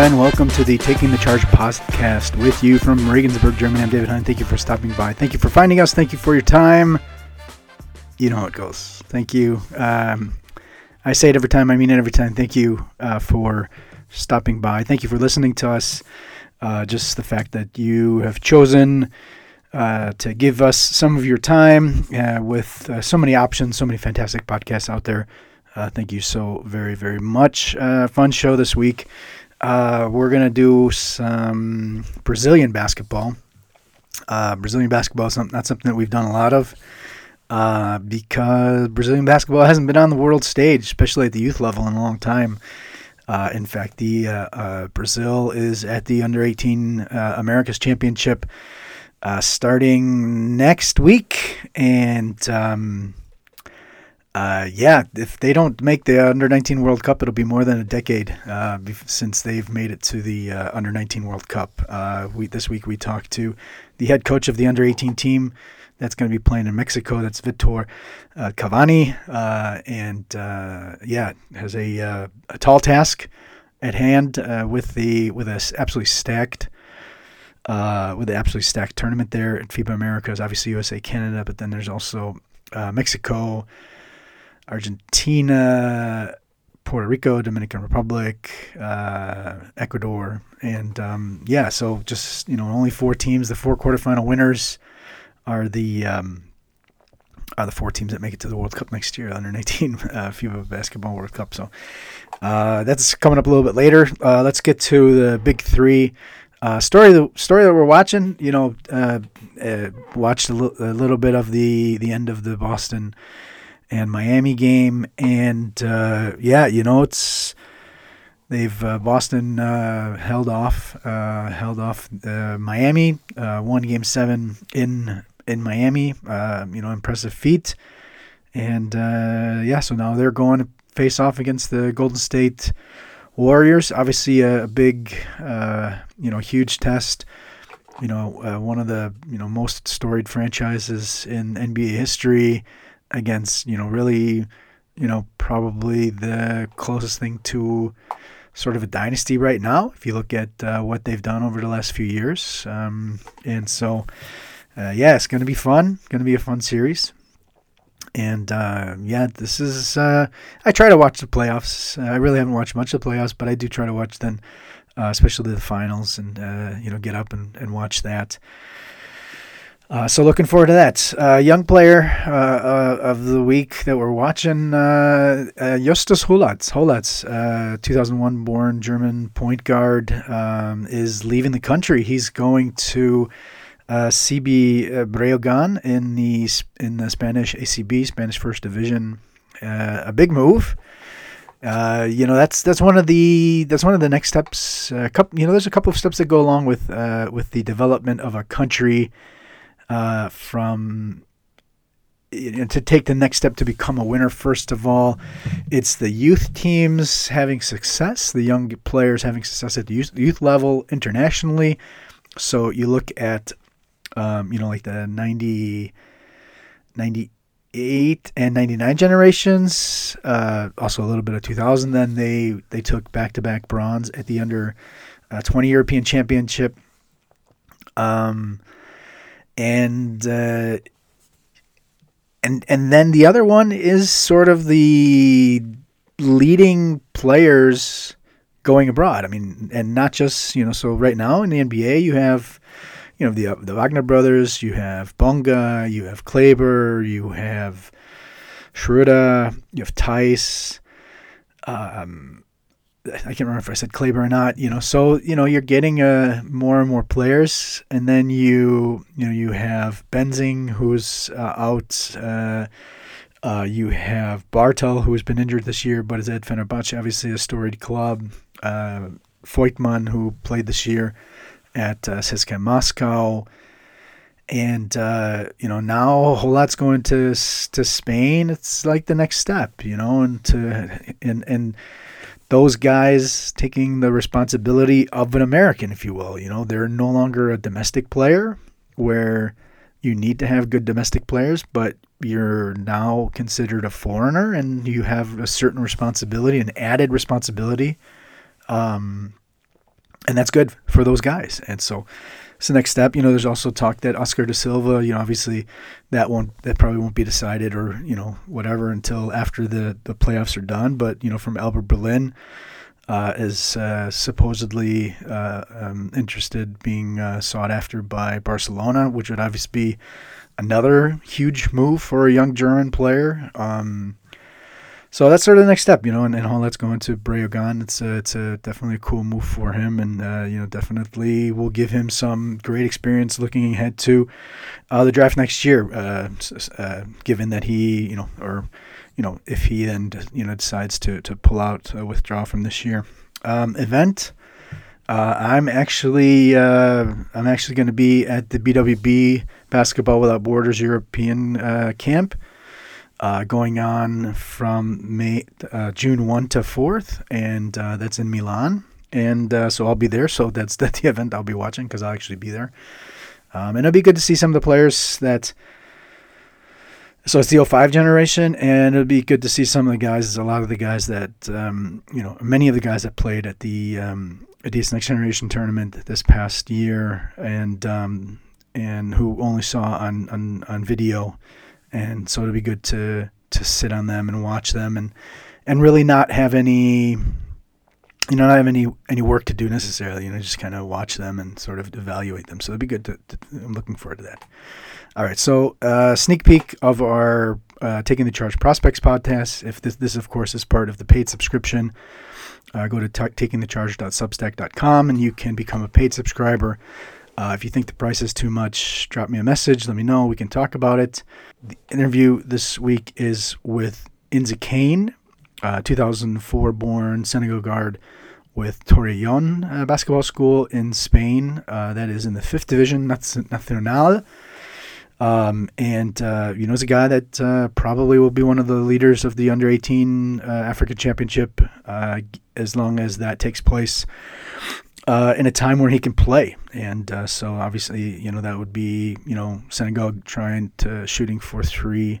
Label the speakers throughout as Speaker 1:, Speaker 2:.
Speaker 1: And welcome to the Taking the Charge podcast with you from Regensburg, Germany. I'm David Hunt. Thank you for stopping by. Thank you for finding us. Thank you for your time. You know how it goes. Thank you. Um, I say it every time. I mean it every time. Thank you uh, for stopping by. Thank you for listening to us. Uh, just the fact that you have chosen uh, to give us some of your time uh, with uh, so many options, so many fantastic podcasts out there. Uh, thank you so very, very much. fun show this week. Uh, we're gonna do some Brazilian basketball. Uh, Brazilian basketball is not something that we've done a lot of uh, because Brazilian basketball hasn't been on the world stage, especially at the youth level, in a long time. Uh, in fact, the uh, uh, Brazil is at the under 18 America's Championship starting next week, and um, uh, yeah, if they don't make the under 19 World Cup, it'll be more than a decade uh, since they've made it to the uh, under 19 World Cup. Uh, we this week we talked to the head coach of the under 18 team that's going to be playing in Mexico. That's Vitor uh, Galvani, uh, and yeah, has a, a tall task at hand with the with a absolutely stacked. with the absolutely stacked tournament there at FIBA Americas, obviously USA, Canada, but then there's also Mexico, Argentina, Puerto Rico, Dominican Republic, uh, Ecuador, and um, yeah, so just you know only four teams. The four quarterfinal winners are the um, are the four teams that make it to the World Cup next year, under 19 uh, FIBA Basketball World Cup. So uh, that's coming up a little bit later. Uh, let's get to the big three. Uh, story the story that we're watching, you know, uh, uh, watched a, l- a little bit of the the end of the Boston and Miami game, and uh, yeah, you know it's they've uh, Boston uh, held off uh, held off uh, Miami, won Game Seven in in Miami. you know, impressive feat, and yeah, so now they're going to face off against the Golden State Warriors. Obviously, a, a big, you know, huge test you know, uh, one of the you know most storied franchises in NBA history against you know really you know probably the closest thing to sort of a dynasty right now if you look at uh, what they've done over the last few years. Um, and so uh, yeah it's going to be fun going to be a fun series. And uh, yeah this is uh, i try to watch the playoffs. I really haven't watched much of the playoffs but i do try to watch them uh, especially the finals and uh, you know get up and, and watch that uh, so looking forward to that. Uh, young player uh, uh of the week that we're watching, uh, uh, Justus Hollatz. Hollatz, 2001 born German point guard, um, is leaving the country. He's going to CB Breogán in the in the Spanish ACB, Spanish First Division. a big move. Uh, you know that's that's one of the that's one of the next steps. Uh, couple, you know, there's a couple of steps that go along with uh, with the development of a country uh, from to take the next step to become a winner. First of all, it's the youth teams having success, the young players having success at the youth, youth level internationally. So you look at, um, you know, like the 90, 98 and 99 generations, uh, also a little bit of 2000. Then they, they took back to back bronze at the under uh, 20 European Championship. Um, and uh, and and then the other one is sort of the leading players going abroad. I mean, and not just you know. So right now in the NBA, you have you know the uh, the Wagner brothers, you have Bonga, you have Kleber, you have Schroeder, you have Theis. Um, I can't remember if I said Kleber or not. You know, so you know you're getting uh, more and more players, and then you you know you have Benzing who's uh, out. Uh, uh, you have Barthel who has been injured this year, but is at Fenerbahce, obviously a storied club. Uh, Voigtmann who played this year at uh, CSKA Moscow, and uh, you know now a Hollatz going to to Spain. It's like the next step, you know, and to and and those guys taking the responsibility of an American, if you will. You know, they're no longer a domestic player where you need to have good domestic players, but you're now considered a foreigner and you have a certain responsibility, an added responsibility um, and that's good for those guys. And so it's the next step. You know, there's also talk that Oscar da Silva, you know, obviously that won't that probably won't be decided or you know whatever until after the the playoffs are done. But you know, from Alba Berlin. Uh, is uh, supposedly uh, um, interested, being uh, sought after by Barcelona, which would obviously be another huge move for a young German player. Um, so that's sort of the next step, you know, and, and Hollatz going to Breogán. It's a, it's a definitely a cool move for him, and uh, you know, definitely will give him some great experience looking ahead to uh, the draft next year. Uh, uh given that he, you know, or you know, if he then you know decides to to pull out, uh, withdraw from this year um, event. Uh, I'm actually I'm actually going to be at the BWB Basketball Without Borders European camp uh, going on from May uh, June one to fourth, and uh, that's in Milan. And uh, so I'll be there. So that's that's the event I'll be watching because I'll actually be there. Um, and it'll be good to see some of the players that. So it's the 05 generation, and it'll be good to see some of the guys. A lot of the guys that um, you know, many of the guys that played at the um, Adidas Next Generation tournament this past year, and um, and who only saw on on, on video and so it'll be good to to sit on them and watch them and and really not have any you know not have any any work to do necessarily you know just kind of watch them and sort of evaluate them. So it'll be good to, to i'm looking forward to that. All right so uh, sneak peek of our uh, taking the charge prospects podcast. If this this of course is part of the paid subscription uh, go to t- takingthecharge.substack.com and you can become a paid subscriber uh, if you think the price is too much, drop me a message. Let me know. We can talk about it. The interview this week is with Insa Kane, uh, 2004 born Senegal guard with Torrejon uh, Basketball School in Spain. Uh, that is in the fifth division, Nacional. Um, and, uh, you know, he's a guy that probably will be one of the leaders of the under 18 Africa Championship as long as that takes place uh, in a time where he can play. And uh, so obviously, you know, that would be, you know, Senegal trying to shooting for three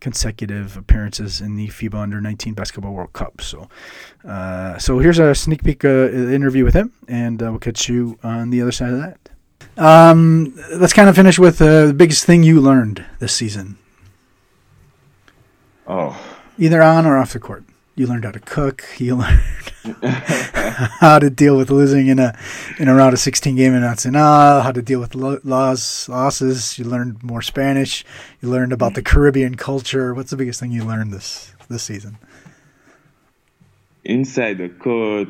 Speaker 1: consecutive appearances in the FIBA Under 19 Basketball World Cup. So, uh, so here's a sneak peek uh, interview with him, and uh, we'll catch you on the other side of that. Um, let's kind of finish with uh, the biggest thing you learned this season.
Speaker 2: Oh,
Speaker 1: either on or off the court you learned how to cook. You learned how to deal with losing in a in a round of 16 game in Nacional. How to deal with lo- loss losses. You learned more Spanish. You learned about the Caribbean culture. What's the biggest thing you learned this this season?
Speaker 2: Inside the court,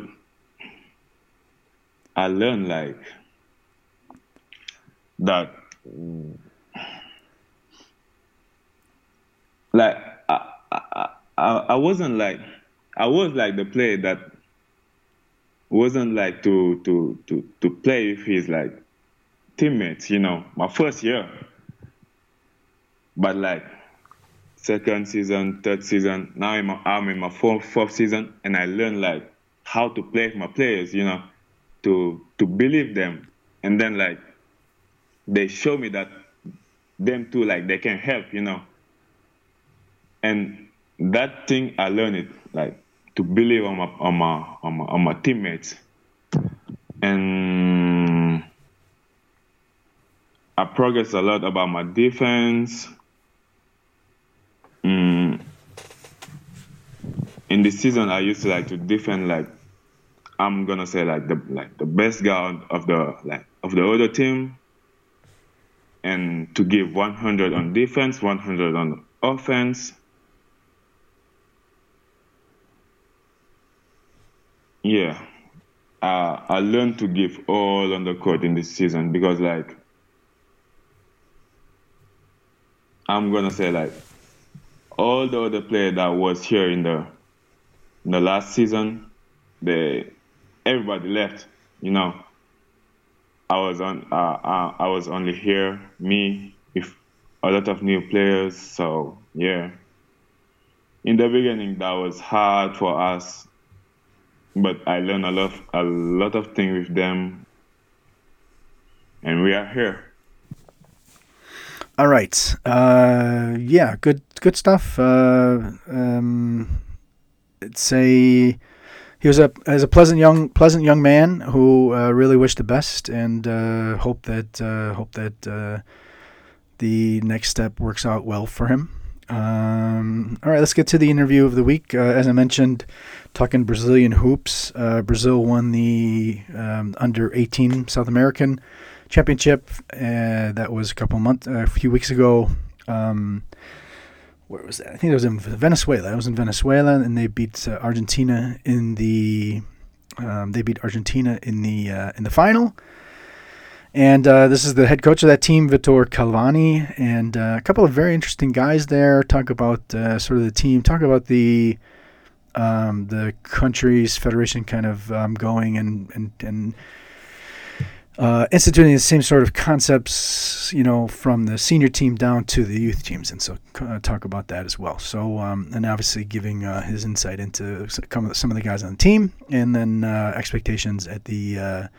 Speaker 2: I learned like that. Like I, I, I, I wasn't like I was like the player that wasn't like to to to to play with his like teammates, you know, my first year. But like second season, third season, now I'm, I'm in my fourth, fourth season, and I learned like how to play with my players, you know, to to believe them, and then like they show me that them too, like they can help, you know, and that thing I learned it like to believe on my on my on my, on my teammates, and I progressed a lot about my defense. Mm. In the season, I used to like to defend like I'm gonna say like the like the best guy of the like of the other team, and to give 100 on defense, 100 on offense Yeah, uh, I learned to give all on the court in this season because, like, I'm gonna say like all the other players that was here in the in the last season, they everybody left. You know, I was on. Uh, uh, I was only here, me, with a lot of new players. So yeah, in the beginning that was hard for us but I learned a lot, a lot of things with them, and we are here.
Speaker 1: All right. Uh, yeah, good, good stuff. Uh, um, it's a he was a as a pleasant young pleasant young man who uh, really wished the best and uh, hope that uh, hope that uh, the next step works out well for him. Um, all right, let's get to the interview of the week. Uh, as I mentioned, talking Brazilian hoops. Uh, Brazil won the um, under 18 South American Championship. that was a couple months, a few weeks ago. Um, where was that? I think it was in Venezuela. It was in Venezuela, and they beat uh, Argentina in the. Um, they beat Argentina in the uh, in the final. And uh, this is the head coach of that team, Vitor Galvani, and uh, a couple of very interesting guys there. Talk about uh, sort of the team. Talk about the um, the country's federation kind of um, going and and and uh, instituting the same sort of concepts, you know, from the senior team down to the youth teams, and so uh, talk about that as well. So, um, and obviously giving uh, his insight into some of the guys on the team, and then expectations at the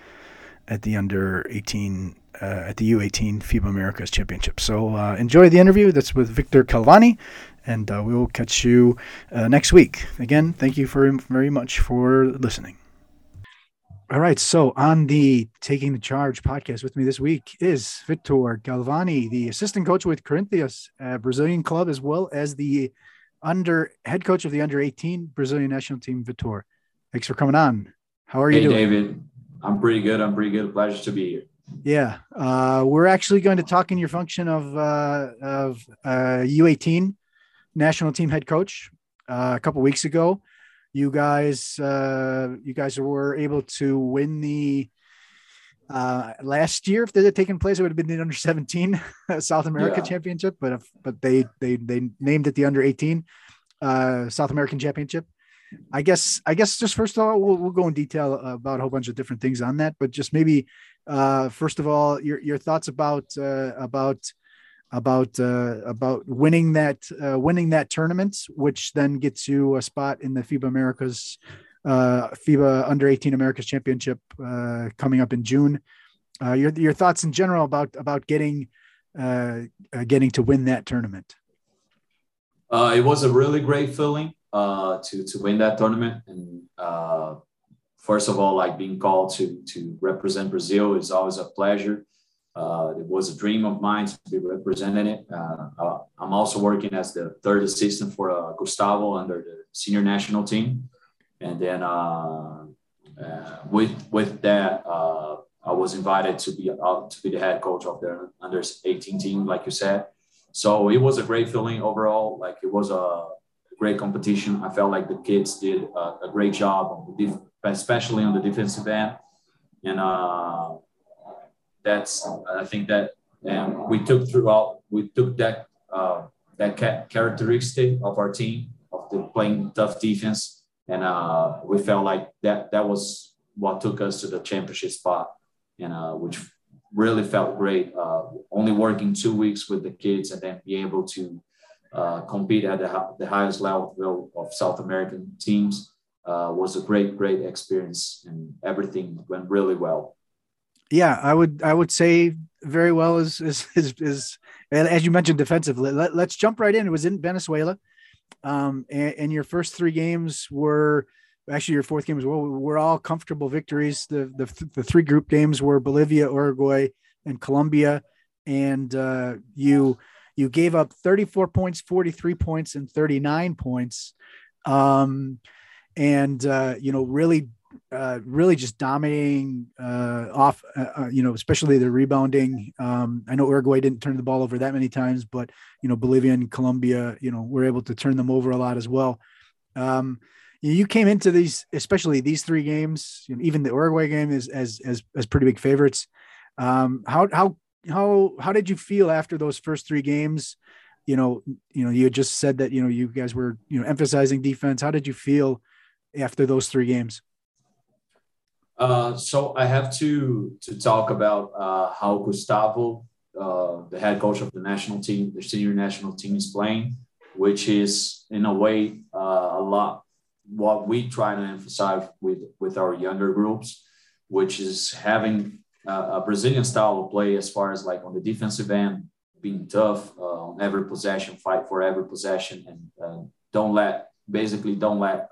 Speaker 1: at the under 18 uh, at the U18 FIBA Americas Championship. So uh, enjoy the interview. That's with Victor Galvani, and uh, we will catch you uh, next week. Again, thank you for very much for listening. All right. So on the Taking the Charge podcast with me this week is Vitor Galvani, the assistant coach with Corinthians, a Brazilian club, as well as the under head coach of the under 18 Brazilian national team, Vitor. Thanks for coming on. How are you
Speaker 3: hey,
Speaker 1: doing?
Speaker 3: David. I'm pretty good. I'm pretty good. Pleasure to be here.
Speaker 1: Yeah. Uh, we're actually going to talk in your function of, uh, of uh, U18 national team head coach uh, a couple weeks ago you guys uh, you guys were able to win the uh, last year if that had taken place it would have been the under 17 south america yeah. championship but if, but they they they named it the under 18 uh, south american championship i guess i guess just first of all we'll, we'll go in detail about a whole bunch of different things on that but just maybe uh, first of all your your thoughts about uh, about about uh, about winning that uh, winning that tournament, which then gets you a spot in the FIBA Americas uh, FIBA Under 18 Americas Championship uh, coming up in June. Uh, your your thoughts in general about about getting uh, getting to win that tournament.
Speaker 3: it was a really great feeling to to win that tournament, and first of all, like being called to to represent Brazil is always a pleasure. Uh, it was a dream of mine to be representing it. Uh, uh, I'm also working as the third assistant for uh, Gustavo under the senior national team, and then uh, uh, with with that, I was invited to be to be the head coach of the under 18 team, like you said. So it was a great feeling overall. Like it was a great competition. I felt like the kids did a, a great job, especially on the defensive end, and that's I think that and we took throughout we took that uh, that characteristic of our team of the playing tough defense. And uh, we felt like that that was what took us to the championship spot. And uh, which really felt great uh, only working two weeks with the kids and then be able to uh, compete at the, the highest level of South American teams uh, was a great great experience and everything went really well
Speaker 1: yeah, I would I would say very well as as as, as, as you mentioned defensively. Let, us jump right in. It was in Venezuela, um, and, and, your first three games were actually your fourth game as well. Were all comfortable victories. The the, the three group games were Bolivia, Uruguay, and Colombia, and uh, you you gave up 34 points, 43 points, and 39 points. Um, and uh, you know really uh, really just dominating uh, off, uh, uh, you know, especially the rebounding. Um, I know Uruguay didn't turn the ball over that many times, but you know, Bolivia and Colombia, you know, were able to turn them over a lot as well. Um, you came into these, especially these three games, even the Uruguay game is as as as pretty big favorites. Um, how how how how did you feel after those first three games? You know, you know, you had just said that you know you guys were you know emphasizing defense. How did you feel after those three games?
Speaker 3: Uh, so I have to to talk about uh, how Gustavo, uh, the head coach of the national team, the senior national team, is playing, which is in a way uh, a lot what we try to emphasize with with our younger groups, which is having a Brazilian style of play as far as like on the defensive end, being tough uh, on every possession, fight for every possession, and don't let basically don't let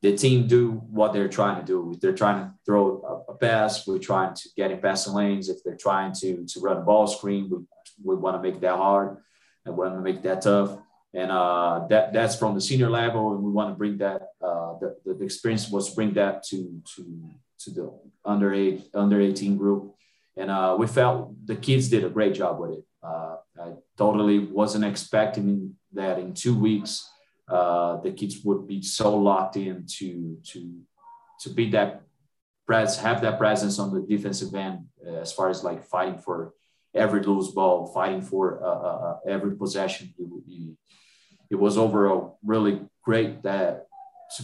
Speaker 3: the team do what they're trying to do. If they're trying to throw a, pass, we're trying to get in passing lanes. If they're trying to to run ball screen, we, we want to make that hard and want to make that tough. And uh, that that's from the senior level, and we want to bring that. Uh, the, the experience was bring that to to to the under eight under 18 group, and uh, we felt the kids did a great job with it. Uh, I totally wasn't expecting that in two weeks uh, the kids would be so locked in to to to be that press have that presence on the defensive end uh, as far as like fighting for every loose ball, fighting for uh, uh, uh every possession. It, it, was overall really great that to,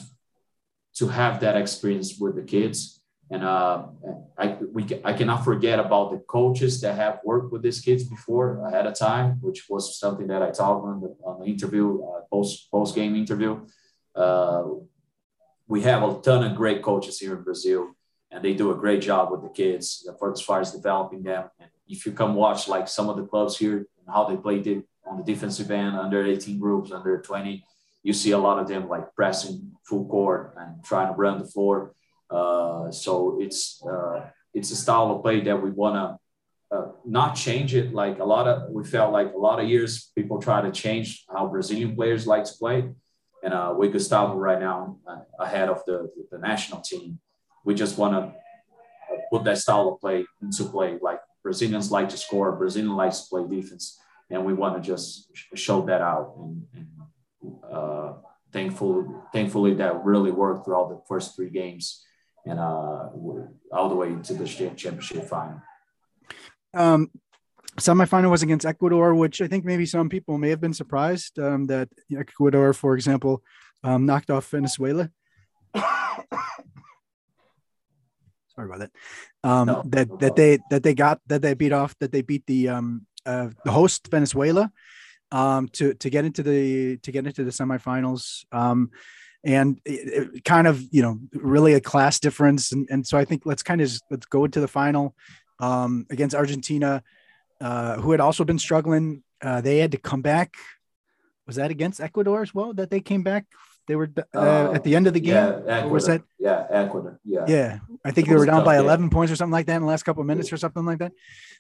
Speaker 3: to have that experience with the kids and uh, I, we, I cannot forget about the coaches that have worked with these kids before ahead of time, which was something that I talked on the, on the interview, uh, post, post game interview. Uh, we have a ton of great coaches here in Brazil, and they do a great job with the kids as far as developing them. And if you come watch like some of the clubs here and how they played it on the defensive end, under 18 groups, under 20, you see a lot of them like pressing full court and trying to run the floor uh, so it's uh, it's a style of play that we want to uh, not change it. Like a lot of we felt like a lot of years people try to change how Brazilian players like to play, and uh, with Gustavo right now uh, ahead of the the national team, we just want to put that style of play into play. Like Brazilians like to score, Brazilian likes to play defense, and we want to just show that out. And, and uh, thankfully, thankfully, that really worked throughout the first three games and uh, all the way to the championship final.
Speaker 1: Um, semifinal was against Ecuador, which I think maybe some people may have been surprised um, that Ecuador, for example, um, knocked off Venezuela. Sorry about that. Um, no, that no that they that they got that they beat off that they beat the um, uh, the host Venezuela um, to to get into the to get into the semifinals. Um, and it, it kind of you know really a class difference. And, and so i think let's kind of let's go into the final um, against argentina uh, who had also been struggling. Uh, they had to come back. Was that against ecuador as well that they came back? They were uh, uh, at the end of the game?
Speaker 3: Yeah, Ecuador. was that yeah ecuador. Yeah.
Speaker 1: Yeah i think they were down by 11 game. points or something like that in the last couple of minutes or something like that.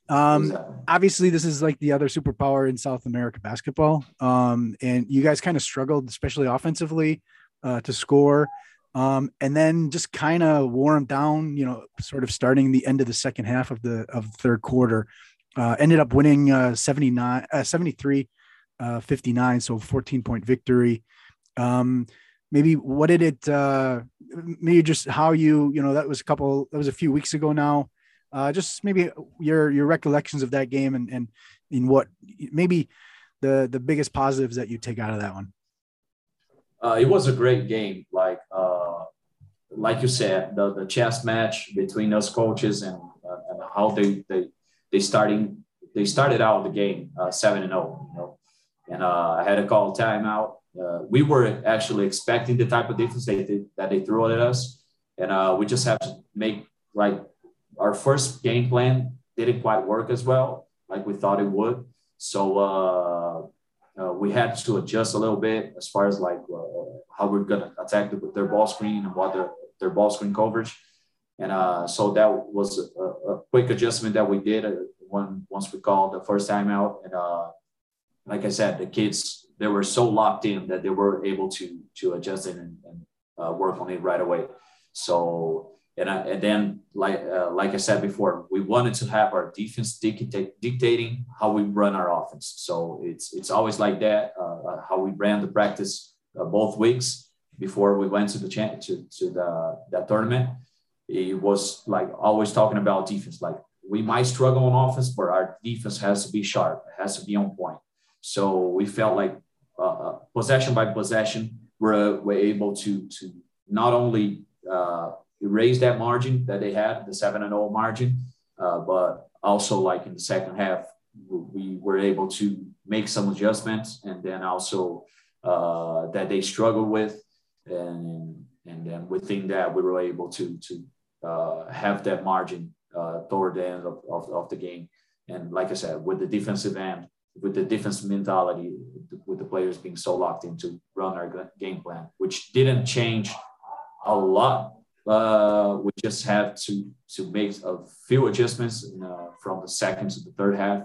Speaker 1: Um, exactly. obviously this is like the other superpower in south america basketball. Um, and you guys kind of struggled especially offensively uh, to score. Um, and then just kind of wore down, you know, sort of starting the end of the second half of the of the third quarter. Uh, ended up winning uh, 79, uh, 73, uh, 59, so 14 point victory. Um, maybe what did it, uh, maybe just how you, you know, that was a couple, that was a few weeks ago now. Uh, just maybe your your recollections of that game and and in what maybe the the biggest positives that you take out of that one
Speaker 3: uh, it was a great game. Like uh, like you said, the, the chess match between those coaches and, uh, and how they they they starting they started out the game uh, seven and zero. Oh, you know, and uh, I had to call timeout. Uh, we were actually expecting the type of defense they did, that they threw at us, and we just have to make like our first game plan didn't quite work as well like we thought it would. So uh, we had to adjust a little bit as far as like uh, how we're gonna attack the, their ball screen and what their, their ball screen coverage. And uh, so that was a, a, quick adjustment that we did uh, when once we called the first time out. And uh, like I said, the kids they were so locked in that they were able to to adjust it and, and uh, work on it right away. So and, I, and then, like uh, like I said before, we wanted to have our defense dictate, dictating how we run our offense. So it's it's always like that. Uh, uh how we ran the practice uh, both weeks before we went to the cha- to, to the that tournament. It was like always talking about defense. Like we might struggle on offense, but our defense has to be sharp. Has to be on point. So we felt like uh, uh, possession by possession, we're, we're able to to not only erase that margin that they had, the seven and zero oh margin. Uh, but also, like in the second half, we were able to make some adjustments, and then also uh, that they struggled with, and and then within that, we were able to to uh, have that margin uh, toward the end of, of, of the game. And like I said, with the defensive end, with the defensive mentality, with the players being so locked into run our game plan, which didn't change a lot. Uh, we just have to to make a few adjustments uh, from the second to the third half,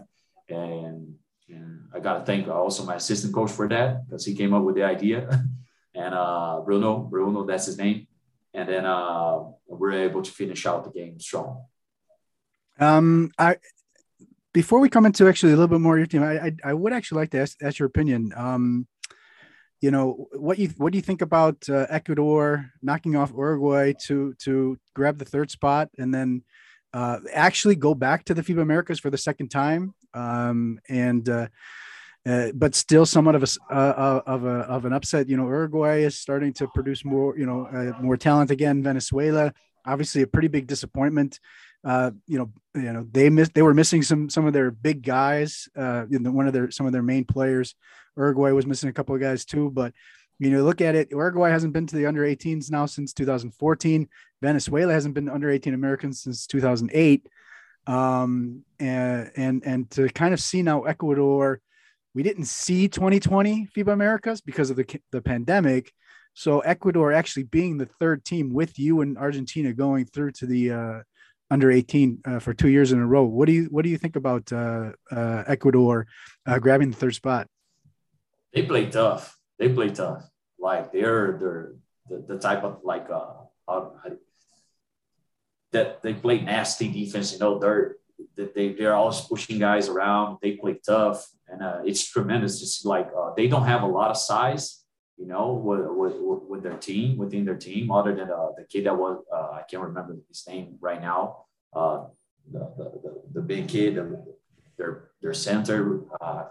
Speaker 3: and, and I got to thank also my assistant coach for that because he came up with the idea, and uh, Bruno, Bruno, that's his name, and then uh, we're able to finish out the game strong.
Speaker 1: Um, I before we come into actually a little bit more your team, I I, I would actually like to ask, ask your opinion. Um, you know what you what do you think about uh, Ecuador knocking off Uruguay to to grab the third spot and then uh, actually go back to the FIBA Americas for the second time um, and uh, uh but still somewhat of a uh, uh, of a of an upset. You know Uruguay is starting to produce more you know more talent again. Venezuela obviously a pretty big disappointment. You know, you know they missed. They were missing some some of their big guys. you know, one of their some of their main players. Uruguay was missing a couple of guys too, but you know, look at it. Uruguay hasn't been to the under 18s now since 2014. Venezuela hasn't been under 18 Americans since 2008. Um, and and and to kind of see now Ecuador, we didn't see 2020 FIBA Americas because of the the pandemic. So Ecuador actually being the third team with you and Argentina going through to the uh, under 18 uh, for two years in a row. What do you what do you think about uh, uh Ecuador uh, grabbing the third spot?
Speaker 3: they play tough. They play tough. Like they're they're the, the type of like uh, that they play nasty defense. You know, they're they they're always pushing guys around. They play tough, and uh, it's tremendous. Just like uh, they don't have a lot of size, you know, with, with, with their team within their team, other than uh, the kid that was uh, I can't remember his name right now. Uh, the, the, the, the big kid, their their center. Uh,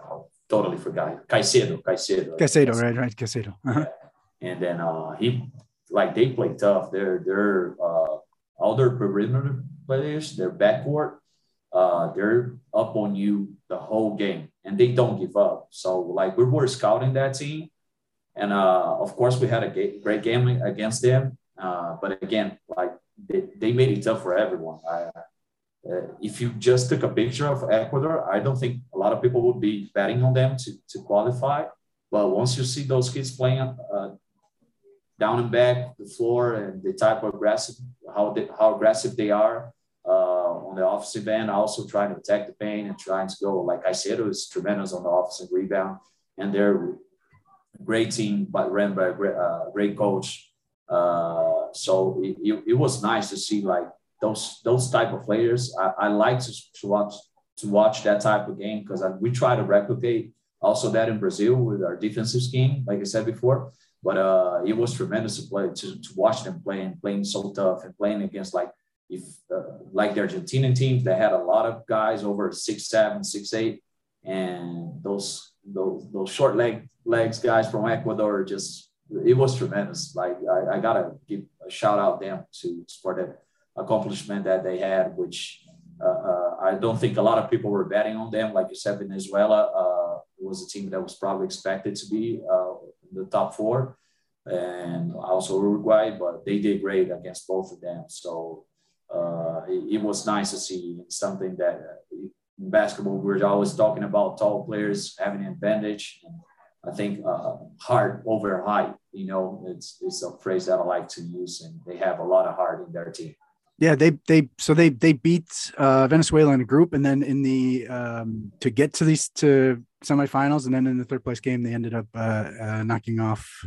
Speaker 3: totally forgot. Caicedo, Caicedo.
Speaker 1: Caicedo, right, right, Caicedo. Uh-huh.
Speaker 3: And then uh, he, like, they play tough. They're they're uh, all their perimeter players, their backcourt, uh, they're up on you the whole game, and they don't give up. So, like, we were scouting that team, and uh, of course, we had a great game against them. Uh, but again, like, they, they made it tough for everyone. I, uh, if you just took a picture of Ecuador, I don't think a lot of people would be betting on them to, to qualify. But once you see those kids playing uh, down and back the floor and the type of aggressive, how they, how aggressive they are uh, on the offensive end, also trying to attack the paint and trying to go. Like I said, it was tremendous on the offensive rebound, and they're great team, but ran by a great, uh, great coach. Uh, so it, it, it was nice to see like those those type of players. I, I like to, to watch to watch that type of game because we try to replicate also that in Brazil with our defensive scheme, like I said before. But uh, it was tremendous to play to, to watch them play and playing so tough and playing against like if uh, like the Argentinian teams that had a lot of guys over six seven, six eight, and those those those short leg legs guys from Ecuador just it was tremendous. Like I, I gotta give a shout out them to for the accomplishment that they had, which uh, uh, I don't think a lot of people were betting on them. Like you said, Venezuela uh, was a team that was probably expected to be uh, the top four, and also Uruguay, but they did great against both of them. So uh, it, it, was nice to see something that in basketball we're always talking about tall players having an advantage. And I think uh, heart over height, you know, it's, it's a phrase that I like to use, and they have a lot of heart in their team.
Speaker 1: Yeah, they they so they they beat uh, Venezuela in a group, and then in the um, to get to these to semifinals, and then in the third place game, they ended up uh, uh, knocking off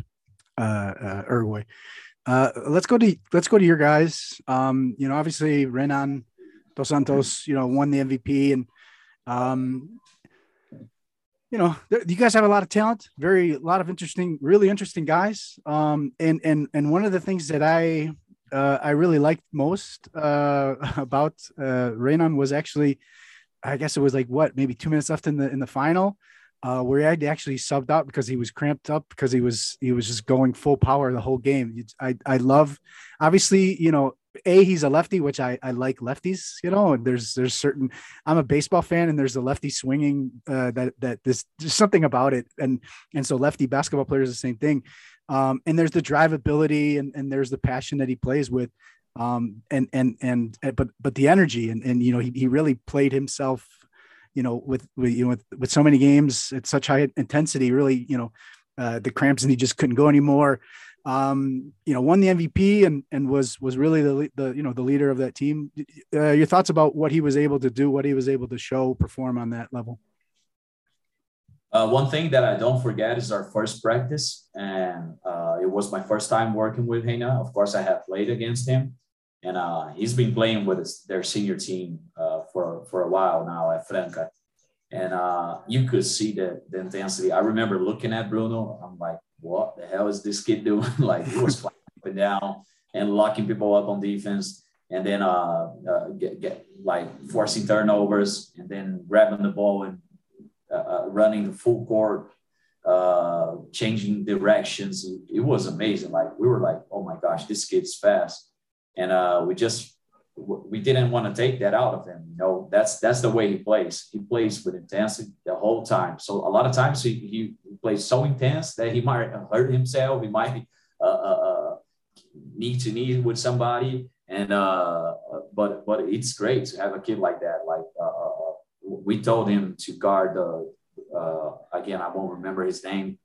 Speaker 1: uh, uh, Uruguay. Let's go to let's go to your guys. Um, you know, obviously Renan Dos Santos, you know, won the MVP, and um, you know, you guys have a lot of talent, very a lot of interesting, really interesting guys. Um, and and and one of the things that I uh, I really liked most uh, about uh, Renan was actually, I guess it was like what maybe two minutes left in the in the final, uh, where he actually subbed out because he was cramped up because he was he was just going full power the whole game. I I love, obviously you know a he's a lefty which I, I like lefties you know there's there's certain i'm a baseball fan and there's a lefty swinging uh, that that there's, there's something about it and and so lefty basketball players the same thing um, and there's the drivability and, and there's the passion that he plays with. Um, and, and, and, uh, but, but the energy and, and, you know, he, he really played himself, you know, with, with, you know, with, with so many games at such high intensity, really, you know, uh, the cramps and he just couldn't go anymore. Um, you know, won the MVP and and was was really the the you know the leader of that team. Uh, your thoughts about what he was able to do, what he was able to show, perform on that level.
Speaker 3: Uh, one thing that I don't forget is our first practice, and uh, it was my first time working with Reina. Of course, I have played against him, and uh, he's been playing with his, their senior team uh, for for a while now at Franca, and uh, you could see the, the intensity. I remember looking at Bruno. I'm like, what the hell is this kid doing? like he was flying up and down and locking people up on defense, and then uh, get, get like forcing turnovers, and then grabbing the ball and uh, uh, running the full court, uh, changing directions. It was amazing. Like we were like, oh my gosh, this kid's fast, and uh, we just we didn't want to take that out of him. You know, that's that's the way he plays. He plays with intensity the whole time. So a lot of times he, he plays so intense that he might hurt himself. He might uh, uh, need to need with somebody. And uh, but but it's great to have a kid like that. Like we told him to guard the uh, again I won't remember his name,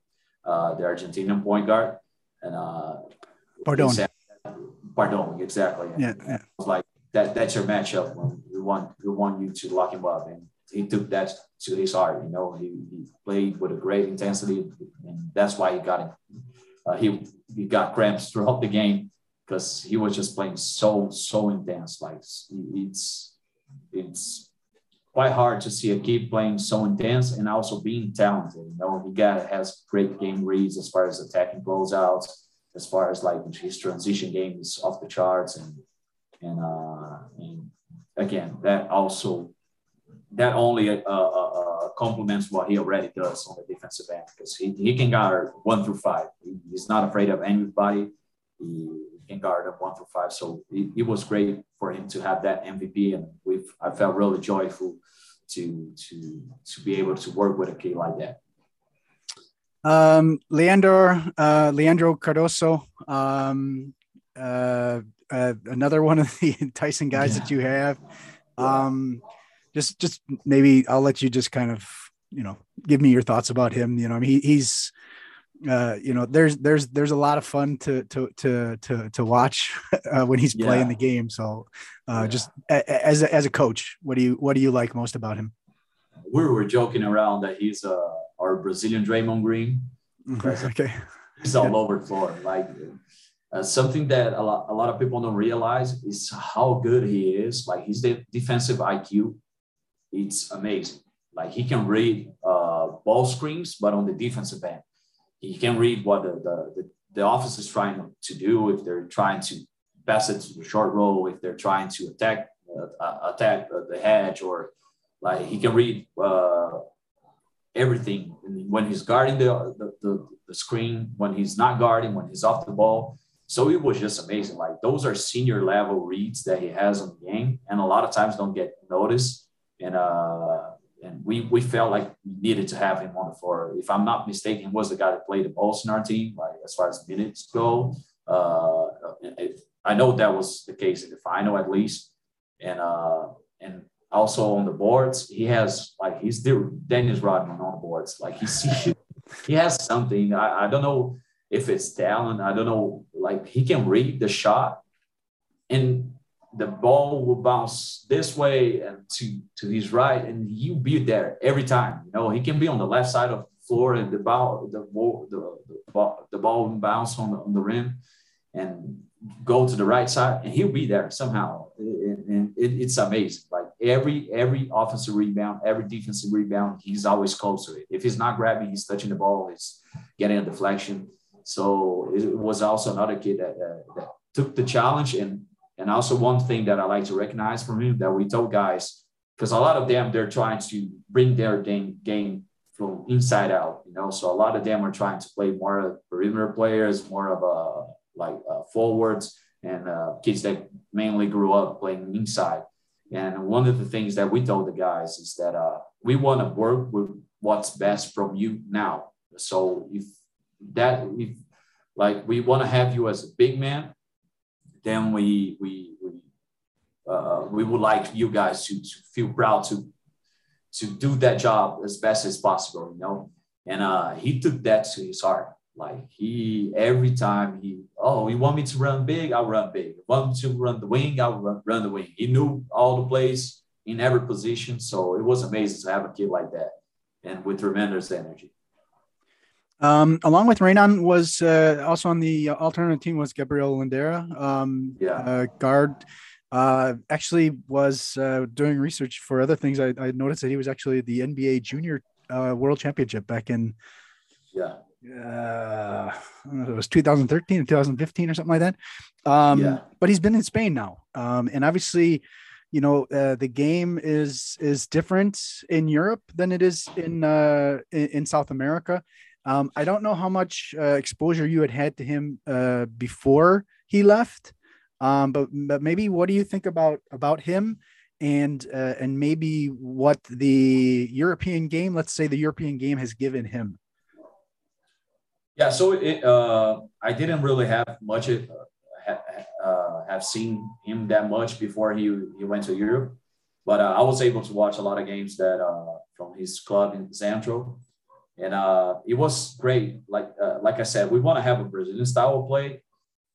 Speaker 3: uh, the Argentinian point guard, and uh,
Speaker 1: Pardon.
Speaker 3: Pardon, exactly.
Speaker 1: Yeah, yeah.
Speaker 3: like that. That's your matchup. When we want we want you to lock him up, and he took that to his heart. You know, he, he played with a great intensity, and that's why he got it. Uh, he he got cramps throughout the game because he was just playing so so intense. Like it's it's quite hard to see a kid playing so intense and also being talented. You know, he got has great game reads as far as attacking closeouts, as far as like his transition game is off the charts, and and, uh, and again that also that only uh, uh, uh, complements what he already does on the defensive end because he, he can guard one through five. He, he's not afraid of anybody. He, can guard up one through five. So it, it, was great for him to have that MVP, and we've I felt really joyful to to to be able to work with a kid like that.
Speaker 1: Um, Leandro uh, Leandro Cardoso, um, uh, uh, another one of the enticing guys yeah. that you have. Um, just just maybe I'll let you just kind of you know give me your thoughts about him. You know, I mean, he, he's uh, you know, there's there's there's a lot of fun to to to to to watch uh, when he's yeah. playing the game. So, uh, yeah. just a, as a, as a coach, what do you what do you like most about him?
Speaker 3: We were joking around that he's uh, our Brazilian Draymond Green.
Speaker 1: okay,
Speaker 3: he's all yeah. over the floor. Like uh, something that a lot a lot of people don't realize is how good he is. Like his de- defensive IQ, it's amazing. Like he can read uh, ball screens, but on the defensive end he can read what the, the, the, the office is trying to do if they're trying to pass it to the short roll, if they're trying to attack uh, uh attack the hedge, or like he can read uh, everything when he's guarding the, the, the, the screen, when he's not guarding, when he's off the ball. So it was just amazing. Like those are senior level reads that he has on the game, and a lot of times don't get noticed. And uh, and we we felt like we needed to have him on the floor. If I'm not mistaken, he was the guy that played the most in our team, like as far as minutes go. Uh, I know that was the case in the final at least, and uh, and also on the boards, he has like he's the Dennis Rodman on the boards. Like he see, he has something. I, I don't know if it's talent. I don't know. Like he can read the shot, and the ball will bounce this way and to to his right, and he'll be there every time. You know, he can be on the left side of the floor, and the ball the ball the, the ball the ball will bounce on the on the rim, and go to the right side, and he'll be there somehow. And it, it's amazing. Like every every offensive rebound, every defensive rebound, he's always close to it. If he's not grabbing, he's touching the ball. He's getting a deflection. So it was also another kid that, uh, that took the challenge and and also one thing that I like to recognize from him that we told guys, because a lot of them they're trying to bring their game game from inside out, you know. So a lot of them are trying to play more perimeter players, more of a like uh, forwards and uh, kids that mainly grew up playing inside. And one of the things that we told the guys is that uh, we want to work with what's best from you now. So if that if like we want to have you as a big man, then we we we, uh, we would like you guys to, to feel proud to to do that job as best as possible, you know. And uh, he took that to his heart. Like he every time he oh you want me to run big, I'll run big. You want me to run the wing, I'll run, run the wing. He knew all the plays in every position, so it was amazing to have a kid like that and with tremendous energy.
Speaker 1: Um, along with Reynan was uh, also on the alternative team was Gabriel Lindera. Um,
Speaker 3: yeah,
Speaker 1: uh, guard. Uh, actually was uh, doing research for other things. I, I noticed that he was actually the NBA Junior uh, World Championship back in
Speaker 3: yeah
Speaker 1: uh, it was 2013 or 2015 or something like that. Um, yeah. But he's been in Spain now, um, and obviously, you know, uh, the game is is different in Europe than it is in uh, in, in South America. Um, I don't know how much uh, exposure you had had to him uh, before he left, um, but but maybe what do you think about about him? and uh, and maybe what the European game, let's say the European game, has given him.
Speaker 3: Yeah, so it, uh, I didn't really have much uh, uh, have seen him that much before he he went to Europe, but I was able to watch a lot of games that from his club in Central, and uh, it was great. Like uh, like I said, we want to have a Brazilian style play,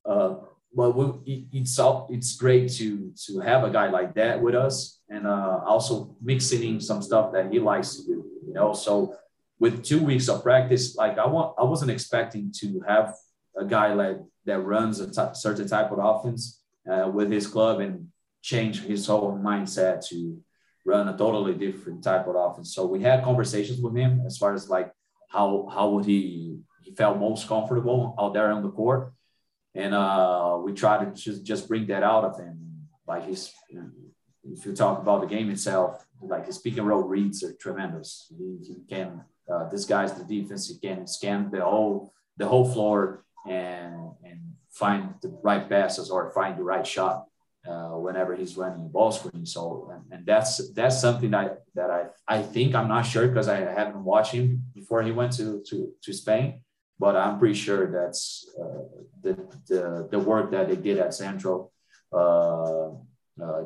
Speaker 3: uh, but we, it, it's it's great to to have a guy like that with us, and uh, also mixing in some stuff that he likes to do. You know, so with two weeks of practice, like I want, I wasn't expecting to have a guy like that runs a t- certain type of offense uh, with his club and change his whole mindset to run a totally different type of offense. So we had conversations with him as far as like how how would he he felt most comfortable out there on the court, and uh, we tried to just just bring that out of him. Like his, if you talk about the game itself, like his pick and roll reads are tremendous. He, he can uh, this guy's the defense. He can scan the whole the whole floor and and find the right passes or find the right shot uh, whenever he's running ball screen. So and, and, that's that's something that that I I think I'm not sure because I haven't watched him before he went to to to Spain, but I'm pretty sure that's uh, the, the the work that they did at Central. Uh, uh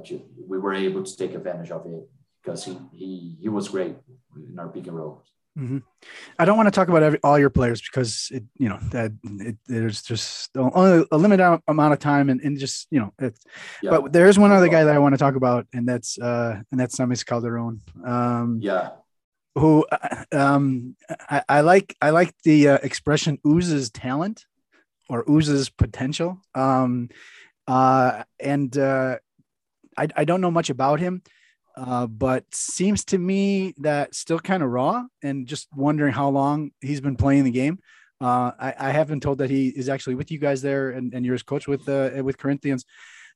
Speaker 3: we were able to take advantage of it because he he he was great in our pick and roll.
Speaker 1: Mm-hmm. I don't want to talk about every, all your players because it, you know, that it, there's just only a limited amount of time and, and just, you know, it's, yeah. but there's one other guy that I want to talk about and that's, uh, and that's Samis Calderon. Um,
Speaker 3: yeah.
Speaker 1: Who, uh, um, I, I like, I like the uh, expression oozes talent or oozes potential. Um, uh, and, uh, I, I don't know much about him. Uh, but seems to me that still kind of raw and just wondering how long he's been playing the game. Uh, I, I, have been told that he is actually with you guys there and, and you're his coach with uh, with Corinthians.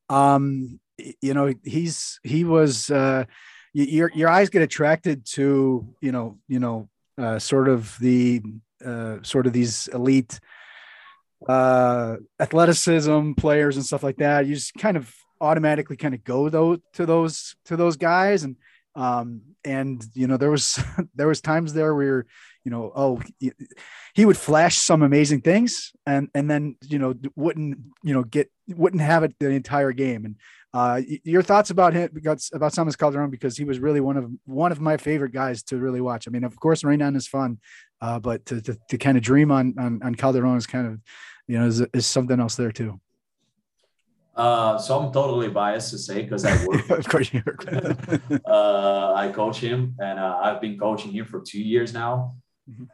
Speaker 1: Um, you know, he's he was uh, your your eyes get attracted to you know you know uh, sort of the uh, sort of these elite uh, athleticism players and stuff like that. You just kind of automatically kind of go though to those to those guys. And um and you know there was there was times there where you know oh he, would flash some amazing things and and then you know wouldn't you know get wouldn't have it the entire game. And uh your thoughts about him about Samis Calderon? Because he was really one of one of my favorite guys to really watch. I mean of course Reynan is fun uh but to, to, to kind of dream on, on on Calderon is kind of you know is, is something else there too
Speaker 3: uh, so I'm totally biased to say because I work.
Speaker 1: of course, you
Speaker 3: uh, I coach him, and uh, I've been coaching him for two years now. Mm-hmm.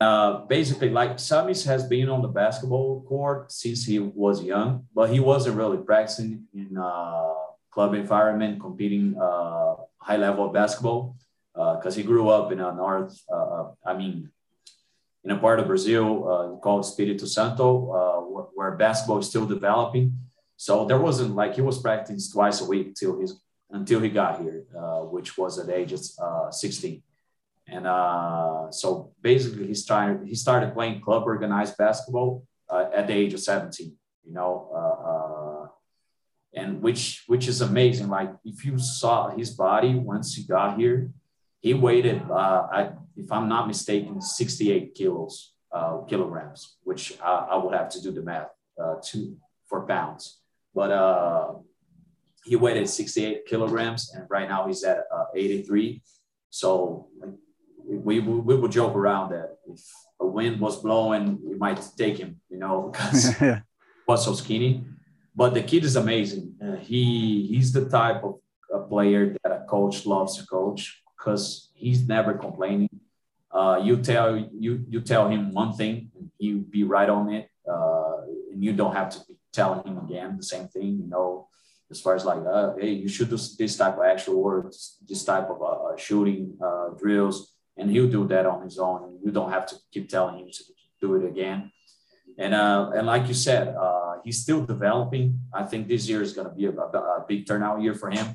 Speaker 3: Uh, basically, like Samis has been on the basketball court since he was young, but he wasn't really practicing in uh, club environment, competing uh, high level basketball because he grew up in a north. I mean, in a part of Brazil called Espírito Santo, where basketball is still developing so there wasn't like he was practicing twice a week till his until he got here, uh, which was at age of uh, 16. And uh, so basically, he started he started playing club organized basketball uh, at the age of 17. You know, uh, uh, and which which is amazing. Like if you saw his body once he got here, he weighted, I, if I'm not mistaken, 68 kilos kilograms, which I, I, would have to do the math to for pounds but uh, he weighed at 68 kilograms, and right now he's at uh, 83. So like, we, we, we would joke around that if a wind was blowing, we might take him, you know, because yeah. was so skinny. But the kid is amazing. Uh, he he's the type of a player that a coach loves to coach because he's never complaining. Uh, you tell you you tell him one thing, and he'll be right on it, uh, and you don't have to be telling him again the same thing. You know, as far as like, uh, hey, you should do this type of actual work, this type of uh, shooting uh, drills, and he'll do that on his own. You don't have to keep telling him to do it again. And uh, and like you said, uh, he's still developing. I think this year is going to be a, a, big turnout year for him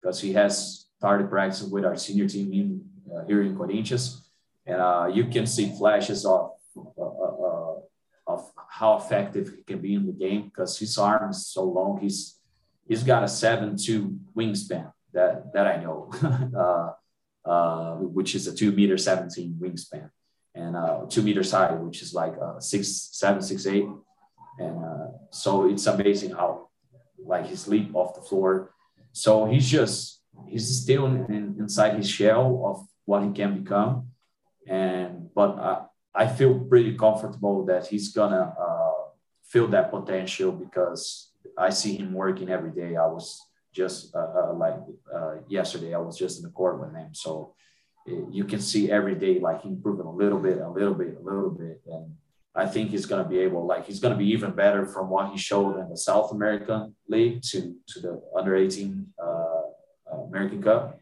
Speaker 3: because he has started practicing with our senior team in, uh, here in Corinthians, and uh, you can see flashes uh, uh, of how effective he can be in the game because his arm is so long. He's he's got a seven two wingspan that that I know, uh, uh, which is a two meter seventeen wingspan, and uh, two meters high, which is like uh, six seven six eight, and uh, so it's amazing how like his leap off the floor. So he's just he's still in, inside his shell of what he can become, and but I, feel pretty comfortable that he's gonna uh, feel that potential because I see him working every day. I was just uh, uh, like uh, yesterday, I was just in the court with him. So you can see every day, like improving a little bit, a little bit, a little bit. And I think he's going to be able, like, he's going to be even better from what he showed in the South American League to, to the under 18 uh, uh, American Cup.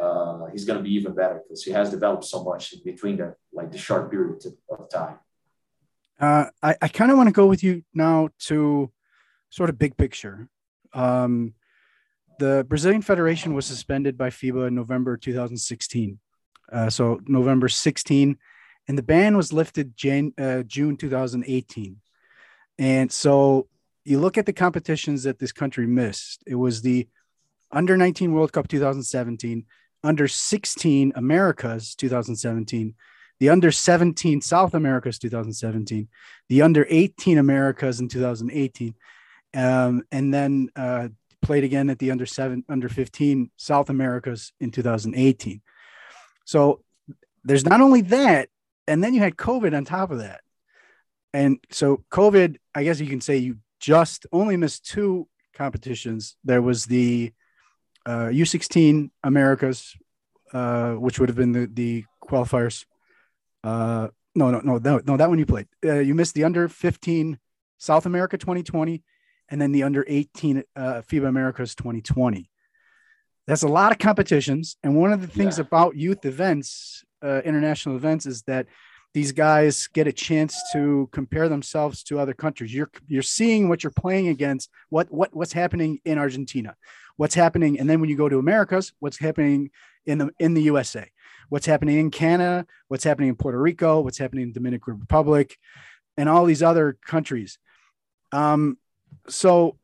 Speaker 3: Uh, he's going to be even better because he has developed so much in between the like the short period of time.
Speaker 1: Uh, I, I kind of want to go with you now to sort of big picture. Um, the Brazilian Federation was suspended by FIBA in November 2016. Uh, so November 16, and the ban was lifted Jan- uh, June 2018. And so you look at the competitions that this country missed. It was the under 19 World Cup 2017, under 16 Americas 2017, the under 17 South Americas 2017, the under 18 Americas in 2018, um, and then uh, played again at the under seven, under 15 South Americas in 2018. So there's not only that, and then you had COVID on top of that. And so COVID, I guess you can say you just only missed two competitions. There was the uh, U16 Americas, uh, which would have been the, the qualifiers. Uh, no, no, no, no, no, that one you played. Uh, you missed the under 15 South America 2020 and then the under 18 uh, FIBA Americas 2020. That's a lot of competitions. And one of the things yeah. about youth events, uh, international events, is that these guys get a chance to compare themselves to other countries. You're you're seeing what you're playing against, what what what's happening in Argentina, what's happening, and then when you go to Americas, what's happening in the in the USA, what's happening in Canada, what's happening in Puerto Rico, what's happening in Dominican Republic, and all these other countries. Um, so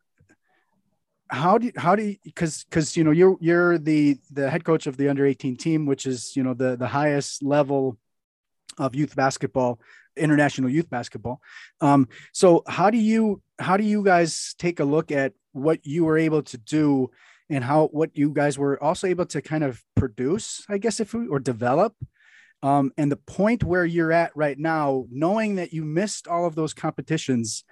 Speaker 1: how do you, how do you because because you know you're you're the the head coach of the under 18 team which is you know the the highest level of youth basketball international youth basketball. Um so how do you how do you guys take a look at what you were able to do and how what you guys were also able to kind of produce i guess if we, or develop um, and the point where you're at right now knowing that you missed all of those competitions